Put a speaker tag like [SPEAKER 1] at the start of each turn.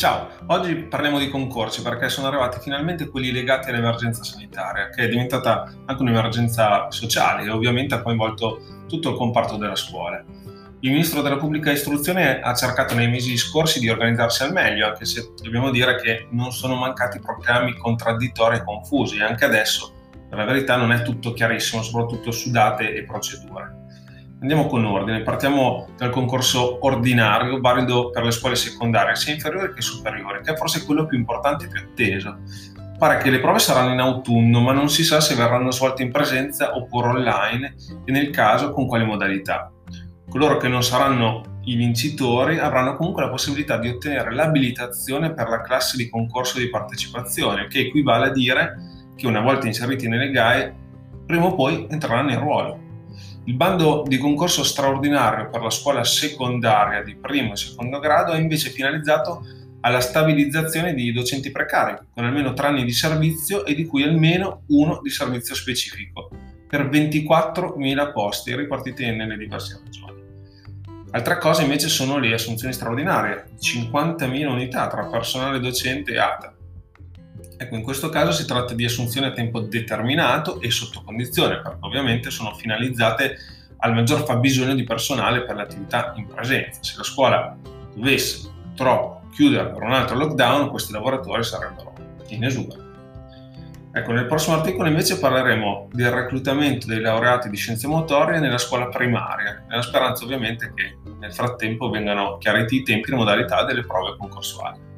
[SPEAKER 1] Ciao, oggi parliamo di concorsi perché sono arrivati finalmente quelli legati all'emergenza sanitaria, che è diventata anche un'emergenza sociale e ovviamente ha coinvolto tutto il comparto della scuola. Il ministro della pubblica istruzione ha cercato nei mesi scorsi di organizzarsi al meglio, anche se dobbiamo dire che non sono mancati proclami contraddittori e confusi e anche adesso, per la verità, non è tutto chiarissimo, soprattutto su date e procedure. Andiamo con ordine, partiamo dal concorso ordinario, valido per le scuole secondarie, sia inferiori che superiori, che è forse quello più importante e più atteso. Pare che le prove saranno in autunno, ma non si sa se verranno svolte in presenza oppure online e nel caso con quali modalità. Coloro che non saranno i vincitori avranno comunque la possibilità di ottenere l'abilitazione per la classe di concorso di partecipazione, che equivale a dire che una volta inseriti nelle GAE, prima o poi entreranno in ruolo. Il bando di concorso straordinario per la scuola secondaria di primo e secondo grado è invece finalizzato alla stabilizzazione di docenti precari, con almeno tre anni di servizio e di cui almeno uno di servizio specifico, per 24.000 posti ripartiti nelle diverse regioni. Altra cosa invece sono le assunzioni straordinarie, 50.000 unità tra personale docente e ATA, Ecco, in questo caso si tratta di assunzioni a tempo determinato e sotto condizione, perché ovviamente sono finalizzate al maggior fabbisogno di personale per le attività in presenza. Se la scuola dovesse purtroppo chiudere per un altro lockdown, questi lavoratori sarebbero in esubero. Ecco, nel prossimo articolo invece parleremo del reclutamento dei laureati di scienze motorie nella scuola primaria, nella speranza ovviamente che nel frattempo vengano chiariti i tempi e le modalità delle prove concorsuali.